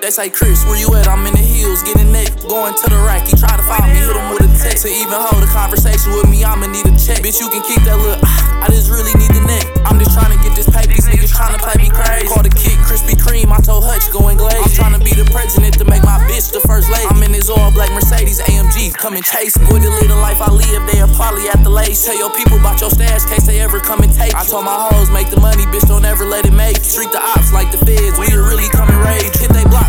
They say, Chris, where you at? I'm in the hills, getting neck, going to the rack. He try to find me, hit him with a text. To even hold a conversation with me, I'ma need a check. Bitch, you can keep that look. I AMG, and chase. Boy, the little life I live, they are probably at the lace. Tell your people about your stash, case they ever come and take. I told my hoes, make the money, bitch, don't ever let it make. Treat the ops like the feds, we really coming rage. Hit they block.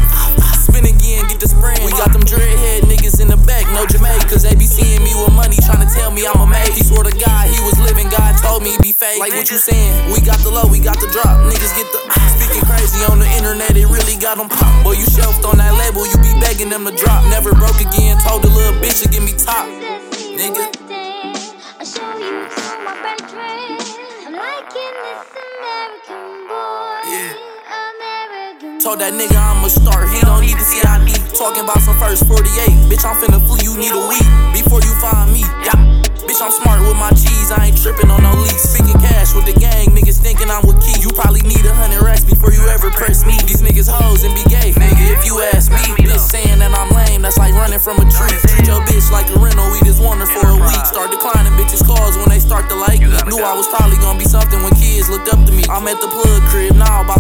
Spin again, get the spring. We got them dreadhead niggas in the back, no Jamaica. Cause they be seeing me with money, trying to tell me I'm a mate. He swore to God he was living, God told me be fake. Like what you saying? We got the low, we got the drop. Niggas get the speaking crazy on the internet, it really got them pop. Boy, you shelved on that label, you begging them to drop. Never broke again, told the little bitch to give me top. Nigga. Told that nigga I'ma start, he don't need to see ID. Talking about some first 48, bitch, I'm finna flee, you need a week running from a tree. Treat your bitch like a rental, we just want her for a week. Start declining bitches' calls when they start to like me. Knew I was probably gonna be something when kids looked up to me. I'm at the plug crib now, about